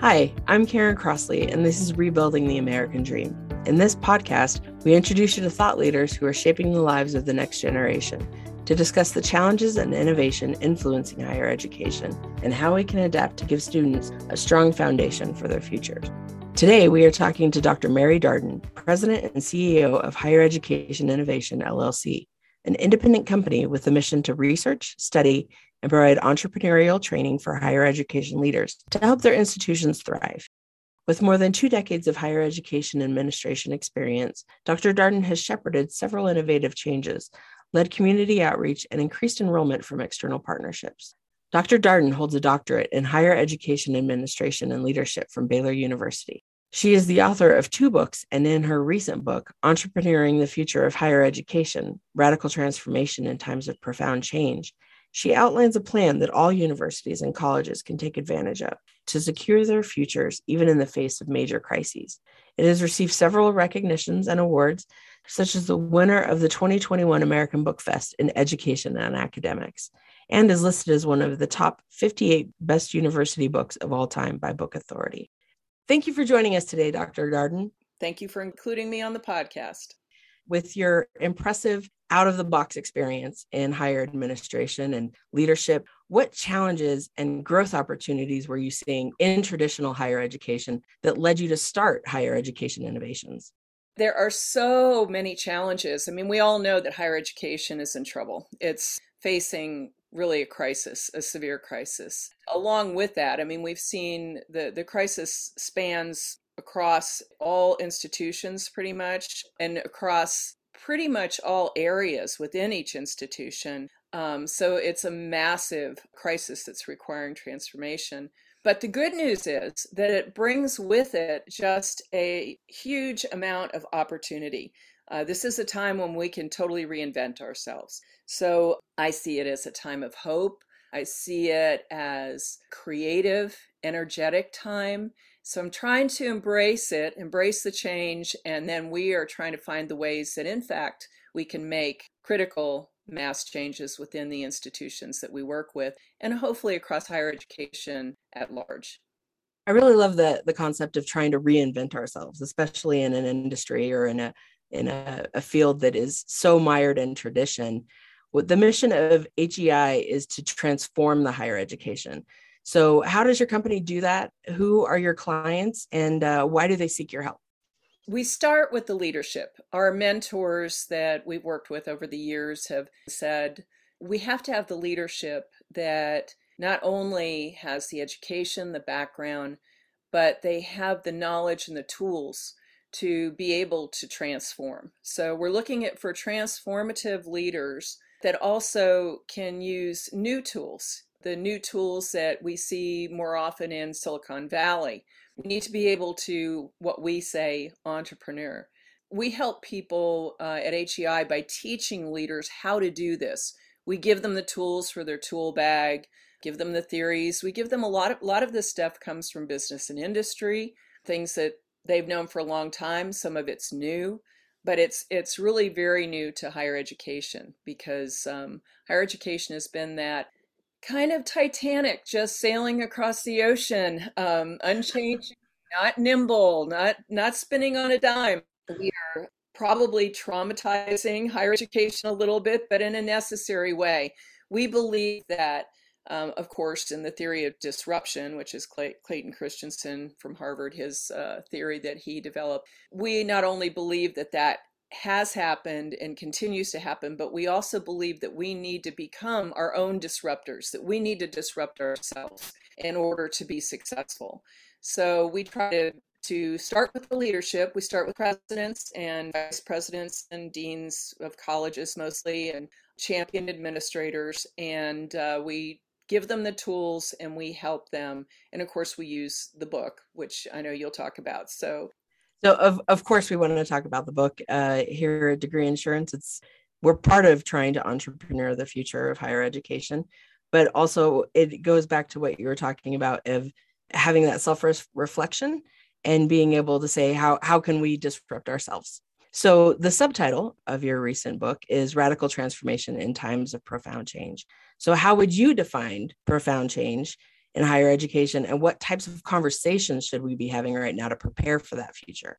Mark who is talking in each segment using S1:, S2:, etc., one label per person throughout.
S1: Hi, I'm Karen Crossley, and this is Rebuilding the American Dream. In this podcast, we introduce you to thought leaders who are shaping the lives of the next generation to discuss the challenges and innovation influencing higher education and how we can adapt to give students a strong foundation for their futures. Today, we are talking to Dr. Mary Darden, President and CEO of Higher Education Innovation LLC, an independent company with a mission to research, study, and provide entrepreneurial training for higher education leaders to help their institutions thrive. With more than two decades of higher education administration experience, Dr. Darden has shepherded several innovative changes, led community outreach, and increased enrollment from external partnerships. Dr. Darden holds a doctorate in higher education administration and leadership from Baylor University. She is the author of two books, and in her recent book, Entrepreneuring the Future of Higher Education Radical Transformation in Times of Profound Change, she outlines a plan that all universities and colleges can take advantage of to secure their futures, even in the face of major crises. It has received several recognitions and awards, such as the winner of the 2021 American Book Fest in Education and Academics, and is listed as one of the top 58 best university books of all time by Book Authority. Thank you for joining us today, Dr. Darden.
S2: Thank you for including me on the podcast.
S1: With your impressive out of the box experience in higher administration and leadership, what challenges and growth opportunities were you seeing in traditional higher education that led you to start higher education innovations?
S2: There are so many challenges. I mean, we all know that higher education is in trouble. It's facing really a crisis, a severe crisis. Along with that, I mean, we've seen the, the crisis spans across all institutions pretty much and across pretty much all areas within each institution. Um, so it's a massive crisis that's requiring transformation. But the good news is that it brings with it just a huge amount of opportunity. Uh, this is a time when we can totally reinvent ourselves. So I see it as a time of hope. I see it as creative, energetic time. So I'm trying to embrace it, embrace the change, and then we are trying to find the ways that, in fact, we can make critical mass changes within the institutions that we work with and hopefully across higher education at large.
S1: I really love the the concept of trying to reinvent ourselves, especially in an industry or in a in a, a field that is so mired in tradition. The mission of HEI is to transform the higher education. So, how does your company do that? Who are your clients, and uh, why do they seek your help?
S2: We start with the leadership. Our mentors that we've worked with over the years have said we have to have the leadership that not only has the education, the background, but they have the knowledge and the tools to be able to transform. So we're looking at for transformative leaders that also can use new tools, the new tools that we see more often in Silicon Valley. We need to be able to, what we say, entrepreneur. We help people uh, at HEI by teaching leaders how to do this. We give them the tools for their tool bag, give them the theories. We give them a lot of, a lot of this stuff comes from business and industry, things that they've known for a long time. Some of it's new, but it's it's really very new to higher education because um, higher education has been that kind of Titanic, just sailing across the ocean, um, unchanged, not nimble, not not spinning on a dime. We are probably traumatizing higher education a little bit, but in a necessary way. We believe that um, of course, in the theory of disruption, which is Clay- Clayton Christensen from Harvard, his uh, theory that he developed, we not only believe that that has happened and continues to happen, but we also believe that we need to become our own disruptors, that we need to disrupt ourselves in order to be successful. So we try to to start with the leadership. We start with presidents and vice presidents and deans of colleges mostly, and champion administrators, and uh, we give them the tools and we help them. And of course, we use the book, which I know you'll talk about. So,
S1: so of, of course, we want to talk about the book uh, here at Degree Insurance. It's we're part of trying to entrepreneur the future of higher education, but also it goes back to what you were talking about of having that self reflection and being able to say how how can we disrupt ourselves so, the subtitle of your recent book is Radical Transformation in Times of Profound Change. So, how would you define profound change in higher education and what types of conversations should we be having right now to prepare for that future?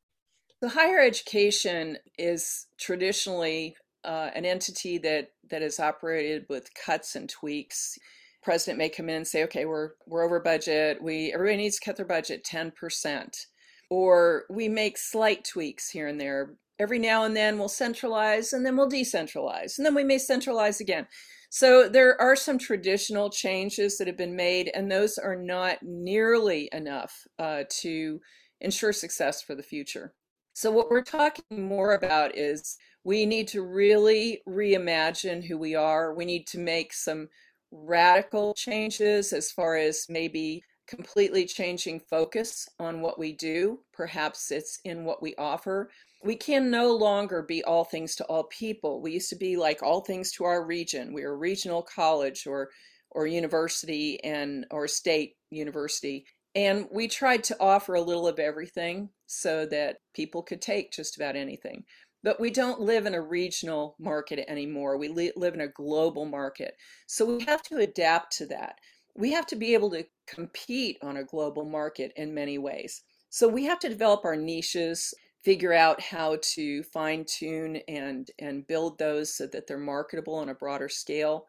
S2: The higher education is traditionally uh, an entity that that is operated with cuts and tweaks. President may come in and say okay we're we're over budget. We everybody needs to cut their budget 10% or we make slight tweaks here and there every now and then we'll centralize and then we'll decentralize and then we may centralize again so there are some traditional changes that have been made, and those are not nearly enough uh, to ensure success for the future. So, what we're talking more about is we need to really reimagine who we are. We need to make some radical changes as far as maybe completely changing focus on what we do. Perhaps it's in what we offer we can no longer be all things to all people. We used to be like all things to our region. We were a regional college or or university and or state university. And we tried to offer a little of everything so that people could take just about anything. But we don't live in a regional market anymore. We li- live in a global market. So we have to adapt to that. We have to be able to compete on a global market in many ways. So we have to develop our niches figure out how to fine tune and and build those so that they're marketable on a broader scale.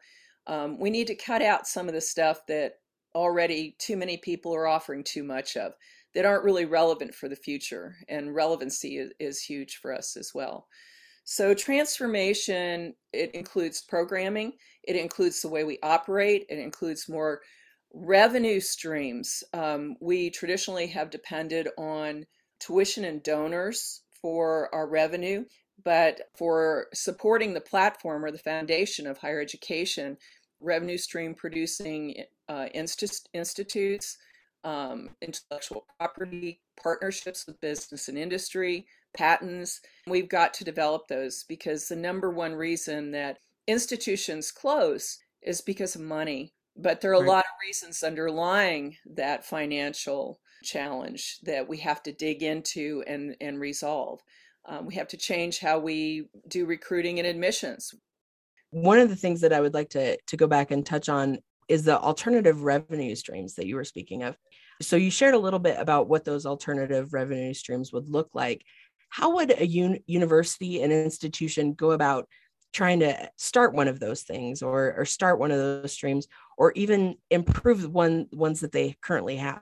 S2: Um, we need to cut out some of the stuff that already too many people are offering too much of that aren't really relevant for the future and relevancy is, is huge for us as well so transformation it includes programming it includes the way we operate it includes more revenue streams um, we traditionally have depended on tuition and donors for our revenue, but for supporting the platform or the foundation of higher education, revenue stream producing uh, inst- institutes, um, intellectual property, partnerships with business and industry, patents. We've got to develop those because the number one reason that institutions close is because of money. But there are a right. lot of reasons underlying that financial challenge that we have to dig into and, and resolve. Um, we have to change how we do recruiting and admissions.
S1: One of the things that I would like to, to go back and touch on is the alternative revenue streams that you were speaking of. So you shared a little bit about what those alternative revenue streams would look like. How would a un- university and institution go about trying to start one of those things or, or start one of those streams or even improve one ones that they currently have?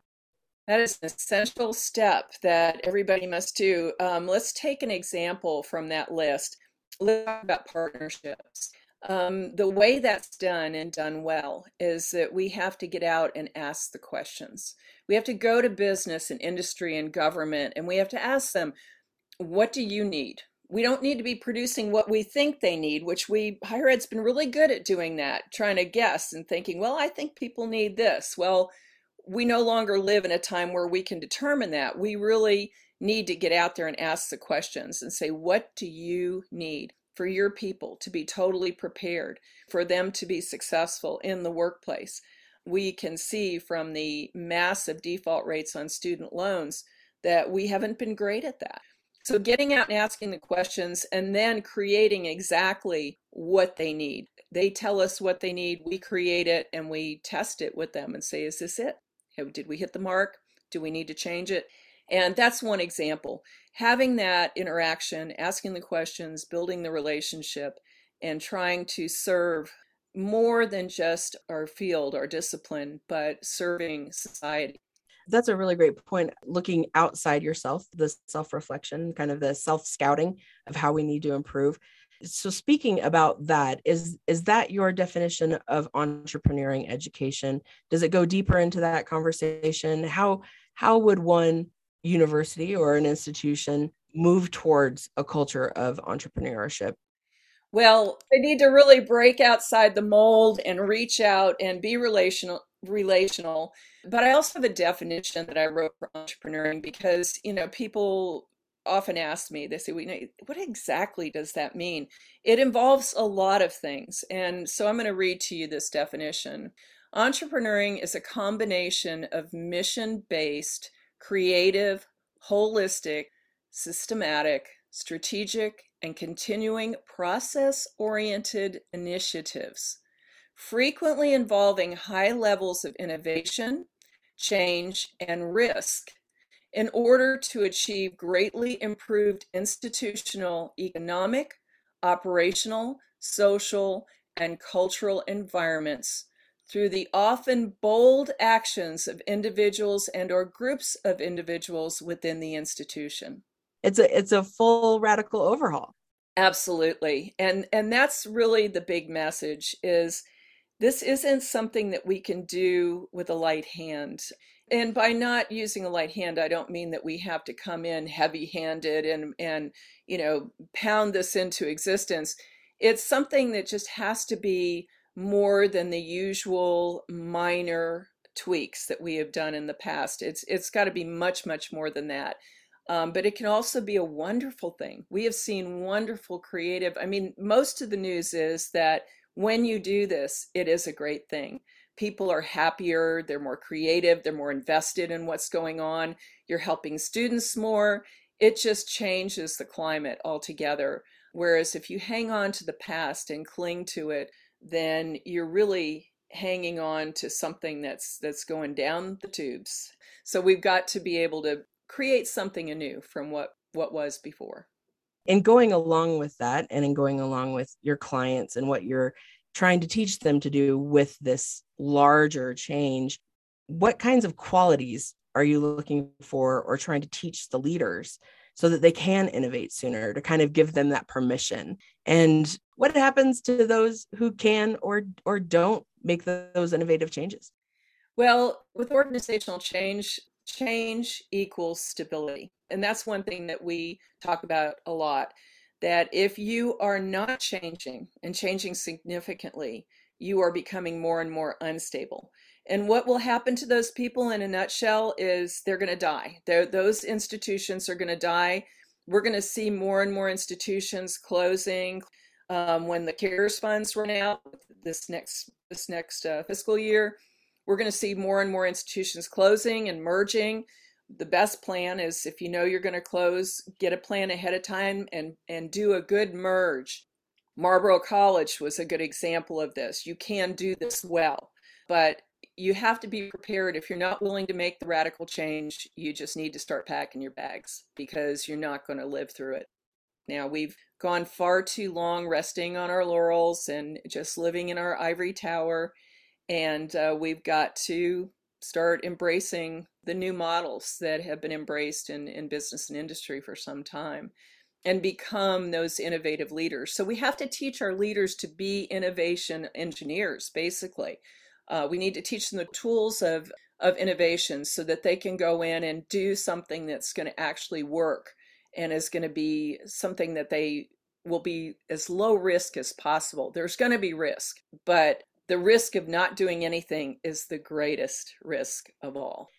S2: That is an essential step that everybody must do. Um, let's take an example from that list. Let's talk about partnerships. Um, the way that's done and done well is that we have to get out and ask the questions. We have to go to business and industry and government and we have to ask them, what do you need? We don't need to be producing what we think they need, which we, higher ed's been really good at doing that, trying to guess and thinking, well, I think people need this. Well, we no longer live in a time where we can determine that. We really need to get out there and ask the questions and say, what do you need for your people to be totally prepared, for them to be successful in the workplace? We can see from the massive default rates on student loans that we haven't been great at that. So, getting out and asking the questions and then creating exactly what they need. They tell us what they need, we create it, and we test it with them and say, Is this it? Did we hit the mark? Do we need to change it? And that's one example. Having that interaction, asking the questions, building the relationship, and trying to serve more than just our field, our discipline, but serving society.
S1: That's a really great point. Looking outside yourself, the self reflection, kind of the self scouting of how we need to improve so speaking about that is is that your definition of entrepreneuring education? Does it go deeper into that conversation? How how would one university or an institution move towards a culture of entrepreneurship?
S2: Well they need to really break outside the mold and reach out and be relational relational. But i also have a definition that i wrote for entrepreneuring because you know people often ask me, they say, what exactly does that mean? It involves a lot of things. And so I'm going to read to you this definition. Entrepreneuring is a combination of mission based, creative, holistic, systematic, strategic, and continuing process oriented initiatives frequently involving high levels of innovation, change, and risk in order to achieve greatly improved institutional, economic, operational, social, and cultural environments through the often bold actions of individuals and or groups of individuals within the institution.
S1: It's a it's a full radical overhaul.
S2: Absolutely. And and that's really the big message is this isn't something that we can do with a light hand and by not using a light hand i don't mean that we have to come in heavy handed and and you know pound this into existence it's something that just has to be more than the usual minor tweaks that we have done in the past. It's it's got to be much much more than that. Um, but it can also be a wonderful thing. We have seen wonderful creative. I mean, most of the news is that when you do this, it is a great thing. People are happier, they're more creative, they're more invested in what's going on. You're helping students more. It just changes the climate altogether. Whereas if you hang on to the past and cling to it, then you're really hanging on to something that's that's going down the tubes. So we've got to be able to create something anew from what what was before.
S1: In going along with that and in going along with your clients and what you're trying to teach them to do with this larger change, what kinds of qualities are you looking for or trying to teach the leaders so that they can innovate sooner to kind of give them that permission? And what happens to those who can or or don't make the, those innovative changes?
S2: Well with organizational change change equals stability. And that's one thing that we talk about a lot that if you are not changing and changing significantly you are becoming more and more unstable and what will happen to those people in a nutshell is they're going to die. They're, those institutions are going to die. We're going to see more and more institutions closing um, when the CARES funds run out this next this next uh, fiscal year. We're going to see more and more institutions closing and merging. The best plan is if you know you're going to close, get a plan ahead of time and and do a good merge. Marlboro College was a good example of this. You can do this well, but you have to be prepared. If you're not willing to make the radical change, you just need to start packing your bags because you're not going to live through it. Now, we've gone far too long resting on our laurels and just living in our ivory tower. And uh, we've got to start embracing the new models that have been embraced in, in business and industry for some time and become those innovative leaders. So we have to teach our leaders to be innovation engineers, basically. Uh, we need to teach them the tools of, of innovation so that they can go in and do something that's going to actually work and is going to be something that they will be as low risk as possible. There's going to be risk, but the risk of not doing anything is the greatest risk of all.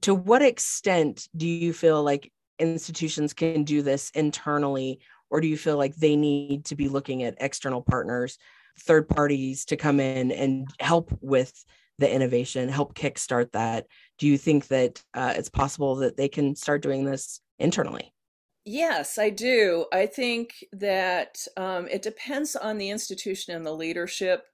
S1: To what extent do you feel like institutions can do this internally, or do you feel like they need to be looking at external partners third parties to come in and help with the innovation, help kickstart that. Do you think that uh, it's possible that they can start doing this internally?
S2: Yes, I do. I think that um, it depends on the institution and the leadership.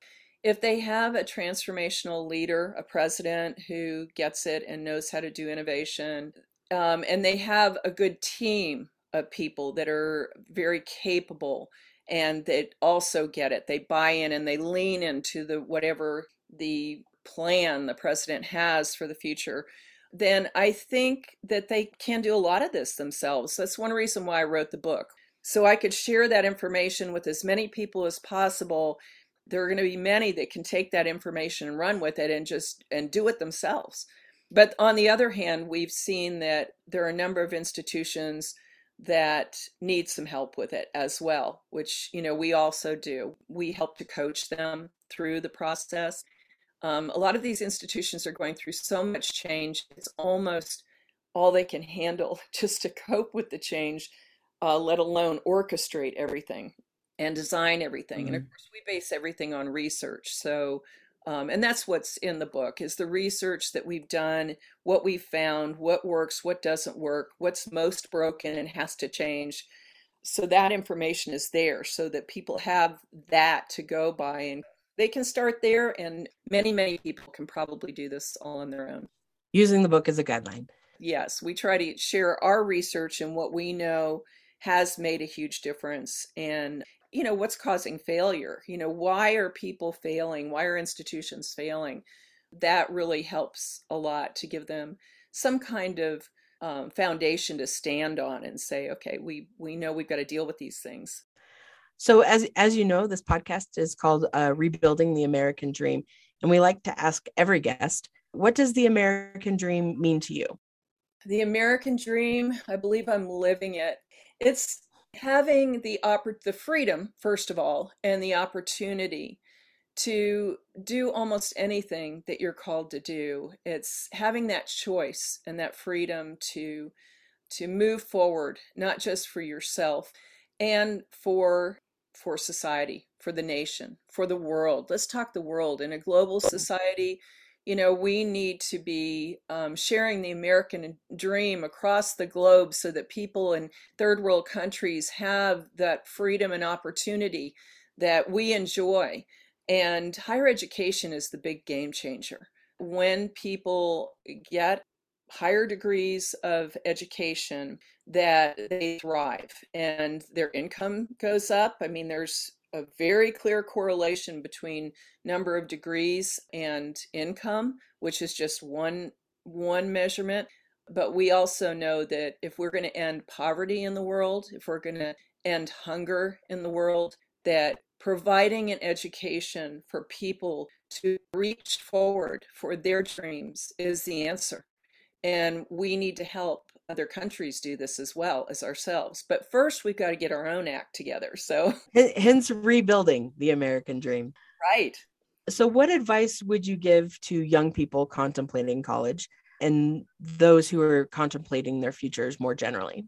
S2: If they have a transformational leader, a president who gets it and knows how to do innovation, um, and they have a good team of people that are very capable and they also get it. They buy in and they lean into the whatever the plan the president has for the future. Then I think that they can do a lot of this themselves. That's one reason why I wrote the book. So I could share that information with as many people as possible. There are going to be many that can take that information and run with it and just and do it themselves. But on the other hand, we've seen that there are a number of institutions that need some help with it as well, which, you know, we also do. We help to coach them through the process. Um, a lot of these institutions are going through so much change, it's almost all they can handle just to cope with the change, uh, let alone orchestrate everything and design everything. Mm-hmm. And of mm-hmm. course, we base everything on research. So um, and that's what's in the book is the research that we've done what we've found what works what doesn't work what's most broken and has to change so that information is there so that people have that to go by and they can start there, and many, many people can probably do this all on their own.
S1: Using the book as a guideline.
S2: Yes, we try to share our research and what we know has made a huge difference and you know what's causing failure? You know why are people failing? Why are institutions failing? That really helps a lot to give them some kind of um, foundation to stand on and say okay we we know we've got to deal with these things.
S1: So as as you know this podcast is called uh, rebuilding the american dream and we like to ask every guest what does the american dream mean to you?
S2: The american dream i believe i'm living it. It's having the oppor- the freedom first of all and the opportunity to do almost anything that you're called to do it's having that choice and that freedom to to move forward not just for yourself and for for society for the nation for the world. Let's talk the world. In a global society you know we need to be um, sharing the american dream across the globe so that people in third world countries have that freedom and opportunity that we enjoy and higher education is the big game changer. When people get higher degrees of education, that they thrive and their income goes up. I mean, there's a very clear correlation between number of degrees and income, which is just one one measurement. But we also know that if we're going to end poverty in the world, if we're going to end hunger in the world, that providing an education for people to reach forward for their dreams is the answer. And we need to help other countries do this as well as ourselves. But first, we've got to get our own act together. So,
S1: hence rebuilding the American dream.
S2: Right.
S1: So, what advice would you give to young people contemplating college and those who are contemplating their futures more generally?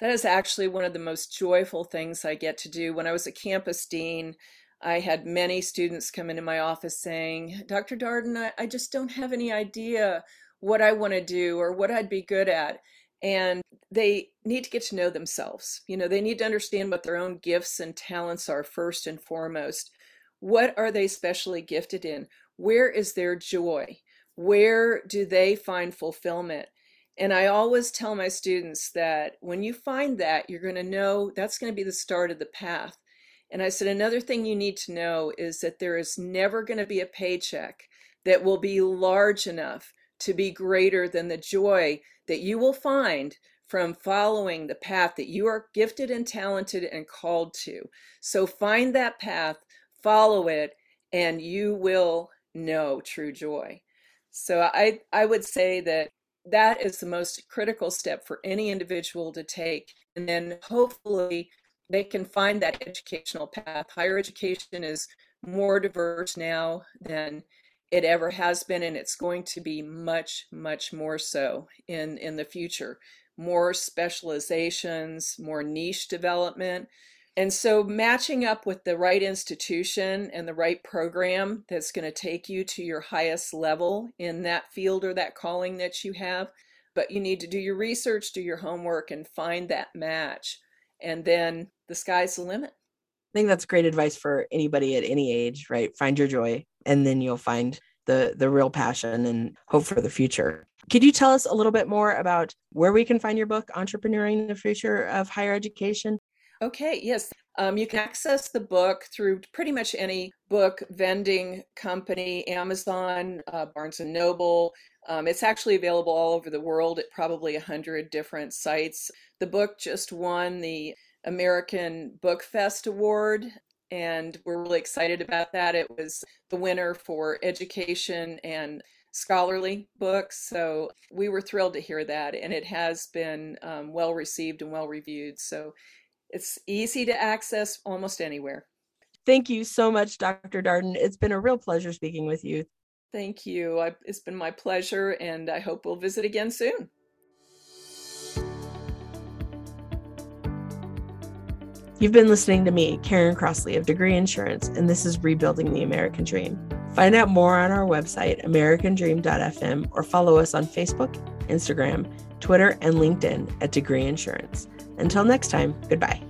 S2: that is actually one of the most joyful things I get to do. When I was a campus dean, I had many students come into my office saying, Dr. Darden, I, I just don't have any idea what I want to do or what I'd be good at. And they need to get to know themselves. You know, they need to understand what their own gifts and talents are first and foremost. What are they specially gifted in? Where is their joy? Where do they find fulfillment? And I always tell my students that when you find that, you're going to know that's going to be the start of the path. And I said, another thing you need to know is that there is never going to be a paycheck that will be large enough to be greater than the joy that you will find from following the path that you are gifted and talented and called to. So find that path, follow it, and you will know true joy. So I, I would say that that is the most critical step for any individual to take. And then hopefully they can find that educational path. Higher education is more diverse now than it ever has been, and it's going to be much, much more so in, in the future. More specializations, more niche development. And so, matching up with the right institution and the right program that's going to take you to your highest level in that field or that calling that you have. But you need to do your research, do your homework, and find that match. And then the sky's the limit.
S1: I think that's great advice for anybody at any age, right? Find your joy, and then you'll find the the real passion and hope for the future. Could you tell us a little bit more about where we can find your book, Entrepreneuring the Future of Higher Education?
S2: Okay, yes. Um, you can access the book through pretty much any book vending company, Amazon, uh, Barnes and Noble. Um, it's actually available all over the world at probably 100 different sites. The book just won the American Book Fest Award, and we're really excited about that. It was the winner for education and scholarly books. So we were thrilled to hear that, and it has been um, well received and well reviewed. So it's easy to access almost anywhere.
S1: Thank you so much, Dr. Darden. It's been a real pleasure speaking with you.
S2: Thank you. I, it's been my pleasure, and I hope we'll visit again soon.
S1: You've been listening to me, Karen Crossley of Degree Insurance, and this is Rebuilding the American Dream. Find out more on our website, americandream.fm, or follow us on Facebook, Instagram, Twitter, and LinkedIn at Degree Insurance. Until next time, goodbye.